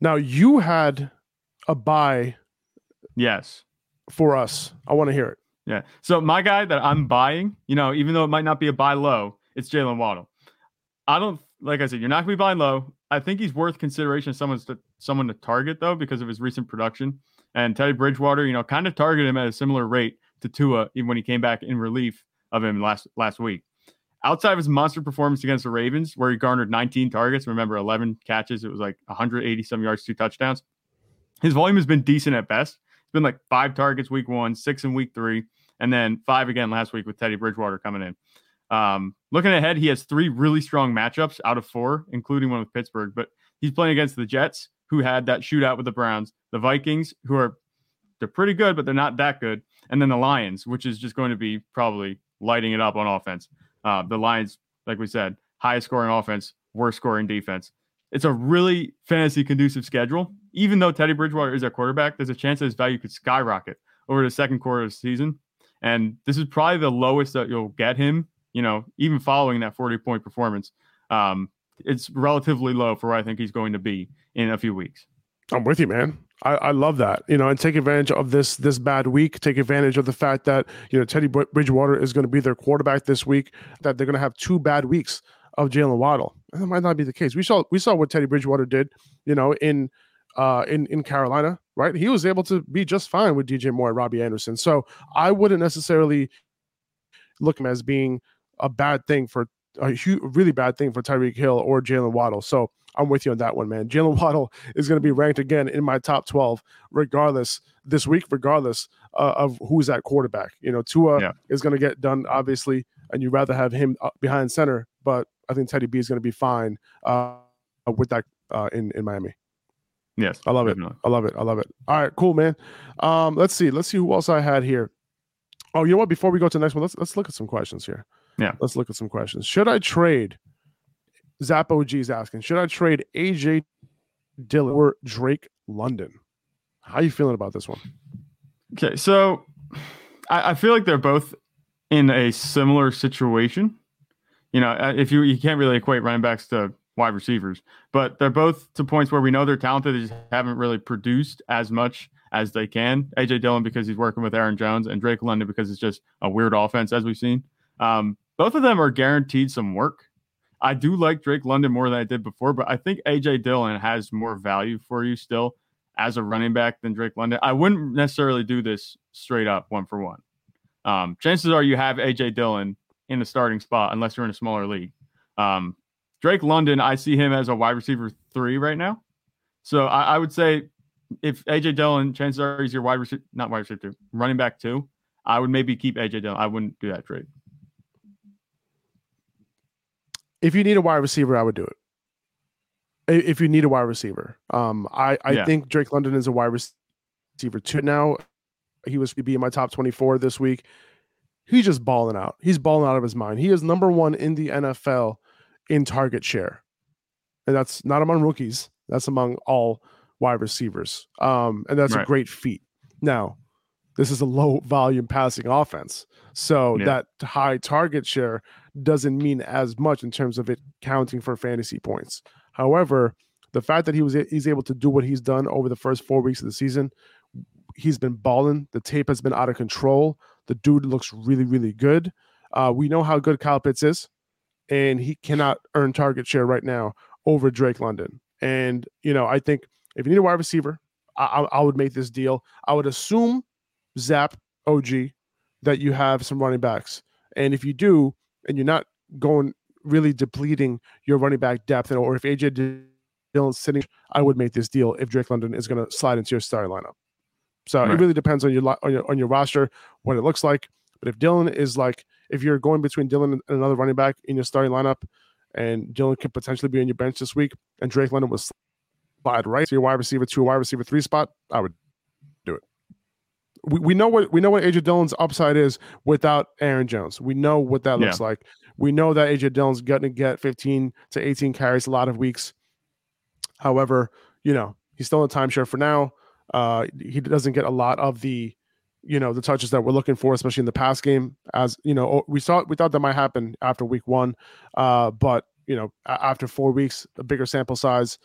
Now you had a buy Yes. for us. I want to hear it. Yeah. So my guy that I'm buying, you know, even though it might not be a buy low, it's Jalen Waddle. I don't like I said, you're not gonna be buying low. I think he's worth consideration as someone's to someone to target though, because of his recent production. And Teddy Bridgewater, you know, kind of targeted him at a similar rate to Tua, even when he came back in relief of him last last week. Outside of his monster performance against the Ravens, where he garnered 19 targets, remember 11 catches, it was like 180 some yards, two touchdowns. His volume has been decent at best. It's been like five targets week one, six in week three, and then five again last week with Teddy Bridgewater coming in. Um, looking ahead, he has three really strong matchups out of four, including one with Pittsburgh. But he's playing against the Jets, who had that shootout with the Browns, the Vikings, who are they're pretty good, but they're not that good, and then the Lions, which is just going to be probably lighting it up on offense. Uh, the Lions, like we said, highest scoring offense, worst scoring defense. It's a really fantasy conducive schedule. Even though Teddy Bridgewater is our quarterback, there's a chance that his value could skyrocket over the second quarter of the season. And this is probably the lowest that you'll get him, you know, even following that 40 point performance. Um, it's relatively low for where I think he's going to be in a few weeks. I'm with you, man. I, I love that. You know, and take advantage of this this bad week. Take advantage of the fact that you know Teddy Bridgewater is going to be their quarterback this week. That they're going to have two bad weeks of Jalen Waddle. And that might not be the case. We saw we saw what Teddy Bridgewater did. You know, in uh in in Carolina, right? He was able to be just fine with DJ Moore and Robbie Anderson. So I wouldn't necessarily look him as being a bad thing for a really bad thing for Tyreek Hill or Jalen Waddle. So I'm with you on that one, man. Jalen Waddle is going to be ranked again in my top 12, regardless this week, regardless uh, of who's at quarterback. You know, Tua Yeah. is going to get done, obviously, and you'd rather have him uh, behind center, but I think Teddy B is going to be fine uh, with that uh, in in Miami. Yes. I love it. I love it. I love it. All right, cool, man. Um, let's see. Let's see who else I had here. Oh, you know what? Before we go to the next one, let's let's look at some questions here. Yeah. Let's look at some questions. Should I trade? Zap OG is asking. Should I trade AJ Dillon or Drake London? How are you feeling about this one? Okay, so I, I feel like they're both in a similar situation. You know, uh, if you you can't really equate running backs to wide receivers, but they're both to points where we know they're talented, they just haven't really produced as much as they can. AJ Dillon because he's working with Aaron Jones, and Drake London because it's just a weird offense as we've seen. Um, both of them are guaranteed some work. I do like Drake London more than I did before, but I think AJ Dillon has more value for you still as a running back than Drake London. I wouldn't necessarily do this straight up one for one. Um, chances are you have AJ Dillon in the starting spot unless you're in a smaller league. Um, Drake London, I see him as a wide receiver three right now. So I, I would say if AJ Dillon, chances are he's your wide receiver, not wide receiver two, running back two. I would maybe keep AJ Dillon. I wouldn't do that trade. If you need a wide receiver, I would do it. If you need a wide receiver, um, I I Yeah. think Drake London is a wide receiver too. Now he was to be in my top 24 this week. He's just balling out. He's balling out of his mind. He is number one in the NFL in target share, and that's not among rookies. That's among all wide receivers. Um, and that's a great feat. Now, this is a low volume passing offense, so Yeah. that high target share doesn't mean as much in terms of it counting for fantasy points. However, the fact that he was he's able to do what he's done over the first four weeks of the season, he's been balling. The tape has been out of control. The dude looks really, really good. Uh, we know how good Kyle Pitts is and he cannot earn target share right now over Drake London. And you know, I think if you need a wide receiver, I, I would make this deal. I would assume Zap OG that you have some running backs, and if you do, and you're not going really depleting your running back depth, or if AJ Dillon's sitting, I would make this deal if Drake London is going to slide into your starting lineup. So right. it really depends on your on your on your roster what it looks like. But if Dillon is like, if you're going between Dillon and another running back in your starting lineup, and Dillon could potentially be on your bench this week, and Drake London was slide right to your wide receiver two, wide receiver three spot, I would. We, we know what we know what AJ Dillon's upside is without Aaron Jones. We know what that looks yeah. like. We know that AJ Dillon's going to get 15 to 18 carries a lot of weeks. However, you know he's still in a timeshare for now. Uh, he doesn't get a lot of the you know the touches that we're looking for, especially in the pass game. As you know, we saw we thought that might happen after week one, uh, but you know after four weeks, a bigger sample size,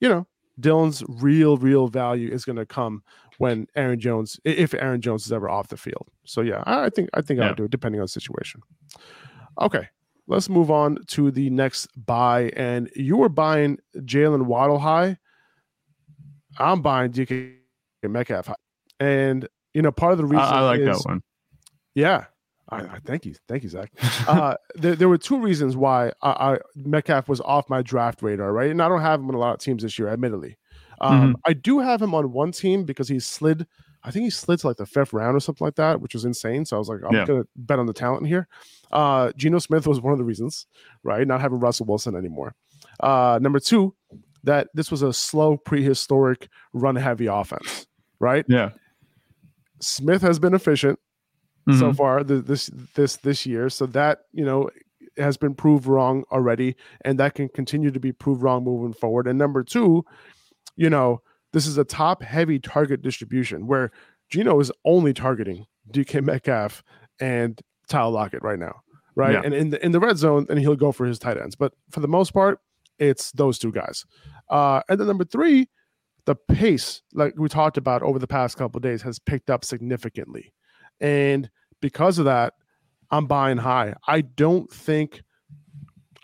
you know Dillon's real real value is going to come when Aaron Jones, if Aaron Jones is ever off the field. So yeah, I think I think yeah. I would do it depending on the situation. Okay, let's move on to the next buy, and you were buying Jalen Waddle high. I'm buying DK Metcalf high, and you know, part of the reason I, I like is, that one. Yeah. I, I, thank you, thank you, Zach. Uh, there, there were two reasons why I, I, Metcalf was off my draft radar, right? And I don't have him on a lot of teams this year, admittedly. Um, mm-hmm. I do have him on one team because he slid. I think he slid to like the fifth round or something like that, which was insane. So I was like, I'm yeah. gonna bet on the talent here. Uh, Geno Smith was one of the reasons, right? Not having Russell Wilson anymore. Uh, number two, that this was a slow, prehistoric, run-heavy offense, right? Yeah. Smith has been efficient mm-hmm. so far this this this year, so that you know has been proved wrong already, and that can continue to be proved wrong moving forward. And number two, you know, this is a top heavy target distribution where Geno is only targeting DK Metcalf and Tyler Lockett right now, right? Yeah. And in the in the red zone, and he'll go for his tight ends, but for the most part, it's those two guys. Uh, and then number three, the pace, like we talked about over the past couple days, has picked up significantly. And because of that, I'm buying high. I don't think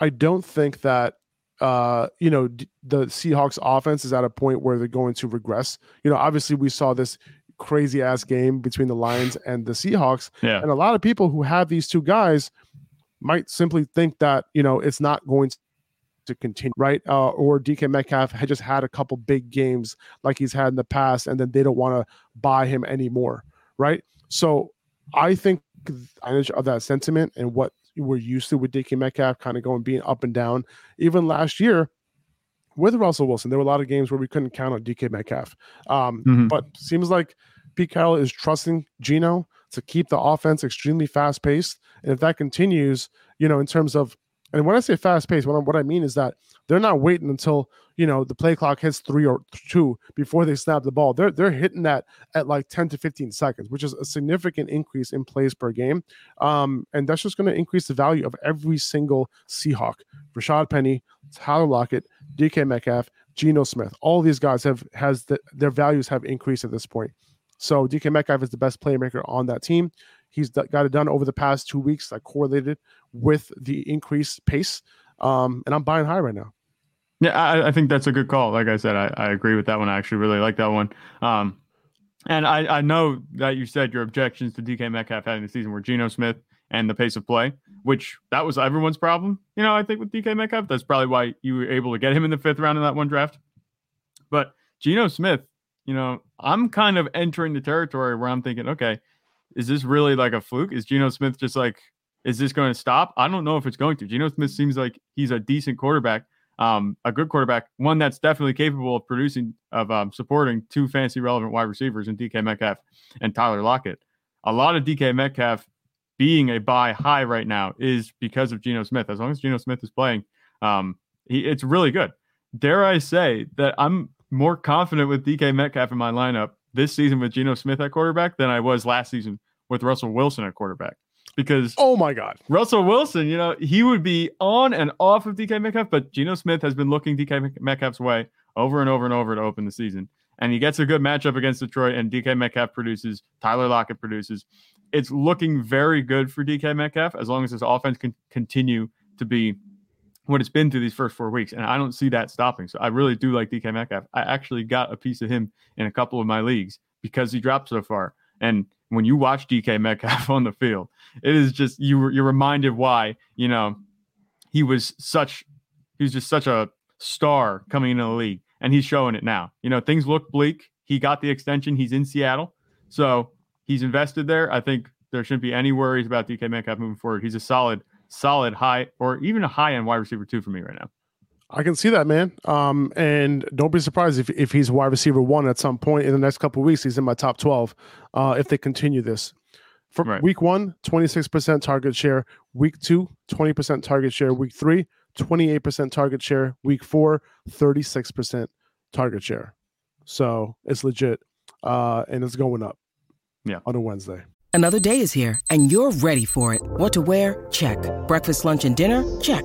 I don't think that uh, you know, d- the Seahawks offense is at a point where they're going to regress. You know, obviously we saw this crazy ass game between the Lions and the Seahawks. Yeah. And a lot of people who have these two guys might simply think that, you know, it's not going to continue, right? Uh, or DK Metcalf had just had a couple big games like he's had in the past, and then they don't want to buy him anymore, right? So I think of that sentiment and what we're used to with DK Metcalf kind of going being up and down. Even last year with Russell Wilson, there were a lot of games where we couldn't count on DK Metcalf. Um, mm-hmm. But seems like Pete Carroll is trusting Geno to keep the offense extremely fast paced. And if that continues, you know, in terms of and when I say fast paced, what, what I mean is that they're not waiting until you know the play clock hits three or two before they snap the ball. They're they're hitting that at like ten to fifteen seconds, which is a significant increase in plays per game. Um, and that's just going to increase the value of every single Seahawk. Rashaad Penny, Tyler Lockett, DK Metcalf, Geno Smith. All these guys have has the, their values have increased at this point. So DK Metcalf is the best playmaker on that team. He's got it done over the past two weeks that correlated with the increased pace. Um, and I'm buying high right now. Yeah, I, I, think that's a good call. Like I said, I, I agree with that one. I actually really like that one. Um, and I, I know that you said your objections to DK Metcalf having the season were Geno Smith and the pace of play, which that was everyone's problem. You know, I think with DK Metcalf, that's probably why you were able to get him in the fifth round in that one draft. But Geno Smith, you know, I'm kind of entering the territory where I'm thinking, okay, is this really like a fluke? Is Geno Smith just like, is this going to stop? I don't know if it's going to. Geno Smith seems like he's a decent quarterback, um, a good quarterback, one that's definitely capable of producing, of um, supporting two fancy relevant wide receivers in DK Metcalf and Tyler Lockett. A lot of DK Metcalf being a buy high right now is because of Geno Smith. As long as Geno Smith is playing, um, he, it's really good. Dare I say that I'm more confident with DK Metcalf in my lineup this season with Geno Smith at quarterback than I was last season with Russell Wilson at quarterback. Because oh my god, Russell Wilson, you know, he would be on and off of DK Metcalf, but Geno Smith has been looking DK Metcalf's way over and over and over to open the season. And he gets a good matchup against Detroit, and DK Metcalf produces, Tyler Lockett produces. It's looking very good for DK Metcalf as long as his offense can continue to be what it's been through these first four weeks. And I don't see that stopping. So I really do like DK Metcalf. I actually got a piece of him in a couple of my leagues because he dropped so far. And when you watch DK Metcalf on the field, it is just you you're reminded why, you know, he was such he was just such a star coming into the league. And he's showing it now. You know, things look bleak. He got the extension. He's in Seattle. So he's invested there. I think there shouldn't be any worries about DK Metcalf moving forward. He's a solid solid high or even a high end wide receiver two for me right now. I can see that, man. Um, and don't be surprised if, if he's wide receiver one at some point in the next couple weeks. He's in my top 12 uh, if they continue this. For right. week one, 26% target share. Week two, 20% target share. Week three, 28% target share. Week four, 36% target share. So it's legit. Uh, and it's going up. Yeah. On a Wednesday. Another day is here, and you're ready for it. What to wear? Check. Breakfast, lunch, and dinner? Check.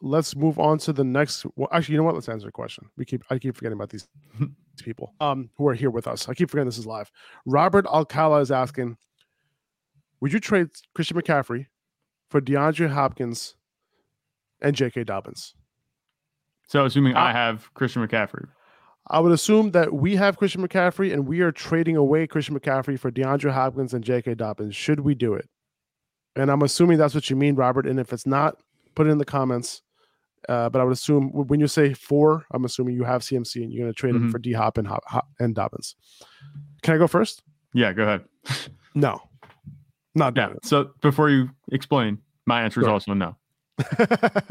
let's move on to the next. Well, actually, you know what? Let's answer a question. We keep I keep forgetting about these people um who are here with us. I keep forgetting this is live. Robert Alcala is asking, would you trade Christian McCaffrey for DeAndre Hopkins and J.K. Dobbins? So, assuming I, I have Christian McCaffrey, I would assume that we have Christian McCaffrey and we are trading away Christian McCaffrey for DeAndre Hopkins and J.K. Dobbins. Should we do it? And I'm assuming that's what you mean, Robert. And if it's not, put it in the comments. Uh, but I would assume when you say four, I'm assuming you have CMC and you're going to trade mm-hmm. him for D Hop and, Hop, Hop and Dobbins. Can I go first? Yeah, go ahead. no, not yeah. It. So before you explain, my answer is also no.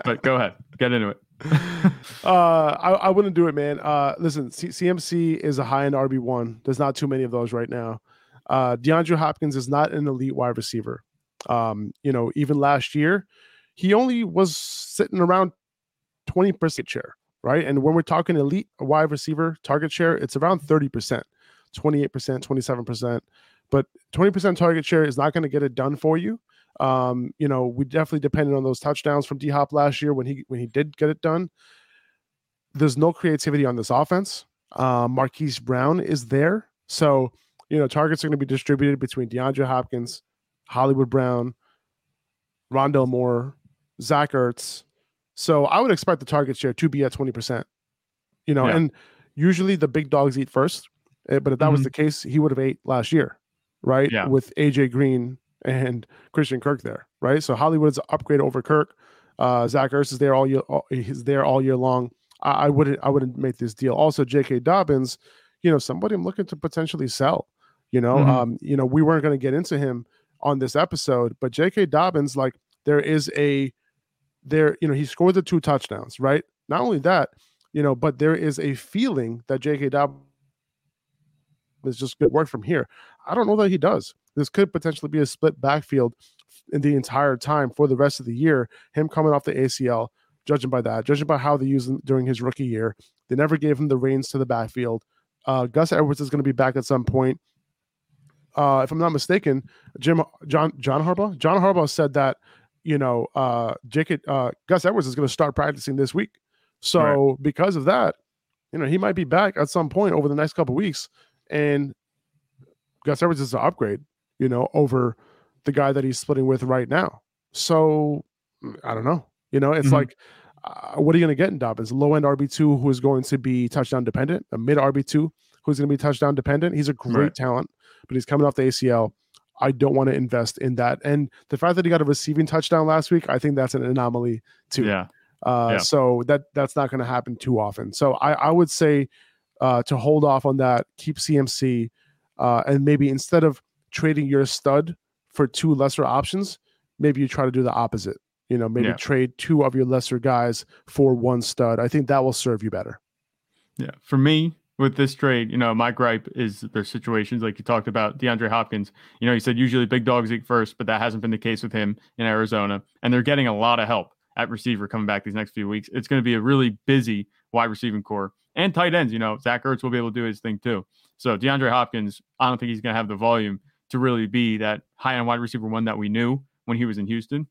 but go ahead, get into it. uh, I, I wouldn't do it, man. Uh, listen, C- CMC is a high end RB one. There's not too many of those right now. Uh, DeAndre Hopkins is not an elite wide receiver. Um, you know, even last year, he only was sitting around 20% share, right? And when we're talking elite wide receiver target share, it's around 30%, 28%, 27%. But 20% target share is not going to get it done for you. Um, you know, we definitely depended on those touchdowns from D Hop last year when he when he did get it done. There's no creativity on this offense. Uh, Marquise Brown is there, so you know targets are going to be distributed between DeAndre Hopkins, Hollywood Brown, Rondale Moore, Zach Ertz. So I would expect the target share to be at 20%. You know, yeah. and usually the big dogs eat first. Eh, but if that mm-hmm. was the case, he would have ate last year, right? Yeah. With AJ Green and Christian Kirk there, right? So Hollywood's upgrade over Kirk. Uh, Zach Ertz is there all year. He's there all year long. I, I wouldn't. I wouldn't make this deal. Also, J.K. Dobbins, you know, somebody I'm looking to potentially sell. You know, mm-hmm. um, you know, we weren't going to get into him on this episode, but J.K. Dobbins, like, there is a there, you know, he scored the two touchdowns, right? Not only that, you know, but there is a feeling that J.K. Dobbins is just good work from here. I don't know that he does. This could potentially be a split backfield in the entire time for the rest of the year. Him coming off the ACL, judging by that, judging by how they used him during his rookie year, they never gave him the reins to the backfield. Uh, Gus Edwards is going to be back at some point. Uh, if I'm not mistaken, Jim John John Harbaugh John Harbaugh said that you know, uh, Jake, uh, Gus Edwards is going to start practicing this week. So right. because of that, you know, he might be back at some point over the next couple weeks. And Gus Edwards is an upgrade, you know, over the guy that he's splitting with right now. So I don't know. You know, it's mm-hmm. like, uh, what are you going to get in Dobbins? Low end RB2 who is going to be touchdown dependent, a mid RB2 who's going to be touchdown dependent. He's a great right. talent, but he's coming off the ACL. I don't want to invest in that. And the fact that he got a receiving touchdown last week, I think that's an anomaly too. Yeah. Uh, yeah. So that that's not going to happen too often. So I, I would say uh, to hold off on that, keep CMC, uh, and maybe instead of trading your stud for two lesser options, maybe you try to do the opposite. You know, maybe yeah. trade two of your lesser guys for one stud. I think that will serve you better. Yeah. For me, with this trade, you know, my gripe is there's situations like you talked about DeAndre Hopkins. You know, you said usually big dogs eat first, but that hasn't been the case with him in Arizona. And they're getting a lot of help at receiver coming back these next few weeks. It's going to be a really busy wide receiving core and tight ends. You know, Zach Ertz will be able to do his thing too. So DeAndre Hopkins, I don't think he's going to have the volume to really be that high end wide receiver one that we knew when he was in Houston.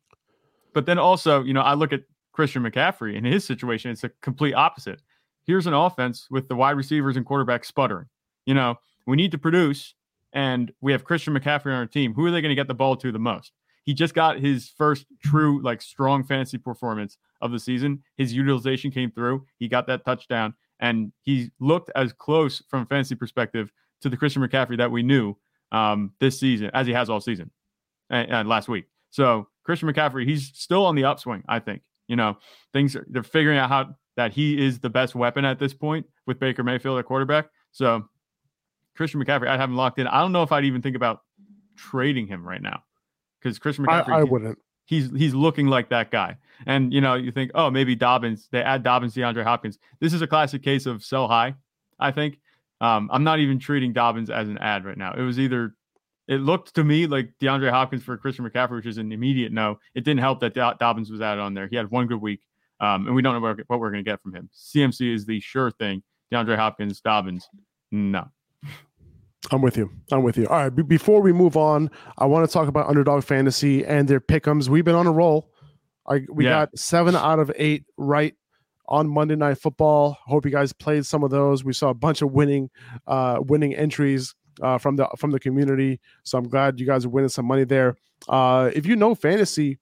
But then also, you know, I look at Christian McCaffrey in his situation, it's a complete opposite. Here's an offense with the wide receivers and quarterbacks sputtering. You know, we need to produce, and we have Christian McCaffrey on our team. Who are they going to get the ball to the most? He just got his first true, like, strong fantasy performance of the season. His utilization came through. He got that touchdown, and he looked as close from a fantasy perspective to the Christian McCaffrey that we knew um, this season as he has all season and, and last week. So Christian McCaffrey, he's still on the upswing. I think you know things they're figuring out how that he is the best weapon at this point with Baker Mayfield at quarterback. So Christian McCaffrey, I'd have him locked in. I don't know if I'd even think about trading him right now because Christian McCaffrey, I, I wouldn't. He's he's looking like that guy, and you know you think, oh, maybe Dobbins. They add Dobbins, DeAndre Hopkins. This is a classic case of sell high. I think um, I'm not even treating Dobbins as an ad right now. It was either it looked to me like DeAndre Hopkins for Christian McCaffrey, which is an immediate no. It didn't help that Dobbins was added on there. He had one good week, um, and we don't know what, what we're going to get from him. CMC is the sure thing. DeAndre Hopkins, Dobbins, no. I'm with you. I'm with you. All right. B- before we move on, I want to talk about Underdog Fantasy and their pickums. We've been on a roll. I, we yeah. got seven out of eight right on Monday Night Football. Hope you guys played some of those. We saw a bunch of winning, uh, winning entries uh, from the from the community. So I'm glad you guys are winning some money there. Uh, if you know fantasy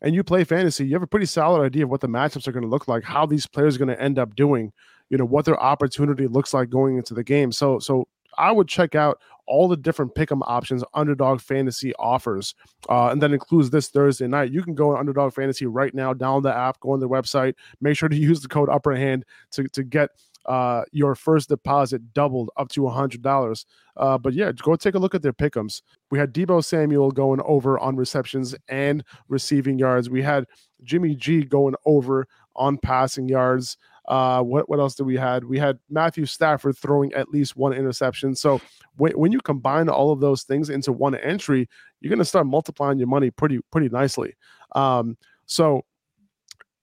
and you play fantasy, you have a pretty solid idea of what the matchups are going to look like, how these players are going to end up doing, you know, what their opportunity looks like going into the game. So so I would check out all the different pick'em options Underdog Fantasy offers, uh, and that includes this Thursday night. You can go on Underdog Fantasy right now, download the app, go on the website, make sure to use the code Upper Hand to to get uh, your first deposit doubled up to $100. Uh, but yeah, go take a look at their pickums. We had Deebo Samuel going over on receptions and receiving yards. We had Jimmy G going over on passing yards. Uh, what what else did we had? We had Matthew Stafford throwing at least one interception. So when, when you combine all of those things into one entry, you're going to start multiplying your money pretty pretty nicely. Um, so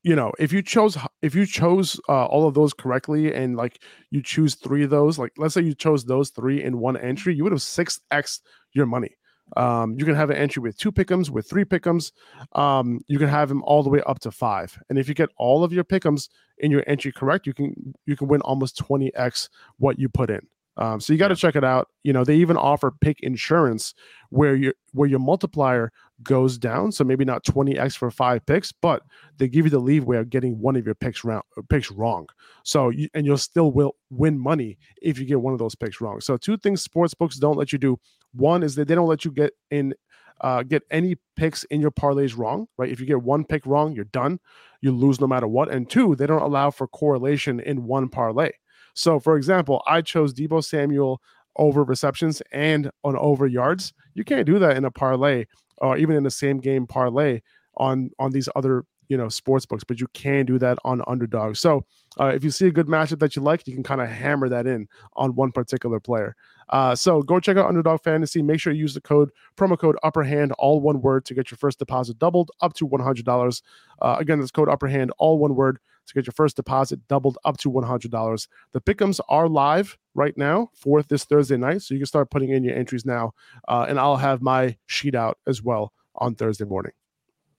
you know if you chose if you chose uh, all of those correctly and like you choose three of those like let's say you chose those three in one entry you would have 6x your money. Um, you can have an entry with two pickums with three pickums um, you can have them all the way up to five. And if you get all of your pickums in your entry correct you can you can win almost 20x what you put in. Um, so you got to check it out. You know, they even offer pick insurance where your where your multiplier goes down. So maybe not 20x for five picks, but they give you the leeway of getting one of your picks round picks wrong. So you, and you'll still will win money if you get one of those picks wrong. So two things sports books don't let you do. One is that they don't let you get in uh, get any picks in your parlays wrong, right? If you get one pick wrong, you're done. You lose no matter what. And two, they don't allow for correlation in one parlay. So, for example, I chose Deebo Samuel over receptions and on over yards. You can't do that in a parlay or even in the same game parlay on on these other you know sports books, but you can do that on underdog. So uh, if you see a good matchup that you like, you can kind of hammer that in on one particular player. Uh, so go check out Underdog Fantasy. Make sure you use the code promo code Upper Hand, all one word, to get your first deposit doubled up to one hundred dollars. Uh, again, this code Upper Hand, all one word, to get your first deposit doubled up to one hundred dollars. The pickums are live right now for this Thursday night, so you can start putting in your entries now, uh, and I'll have my sheet out as well on Thursday morning.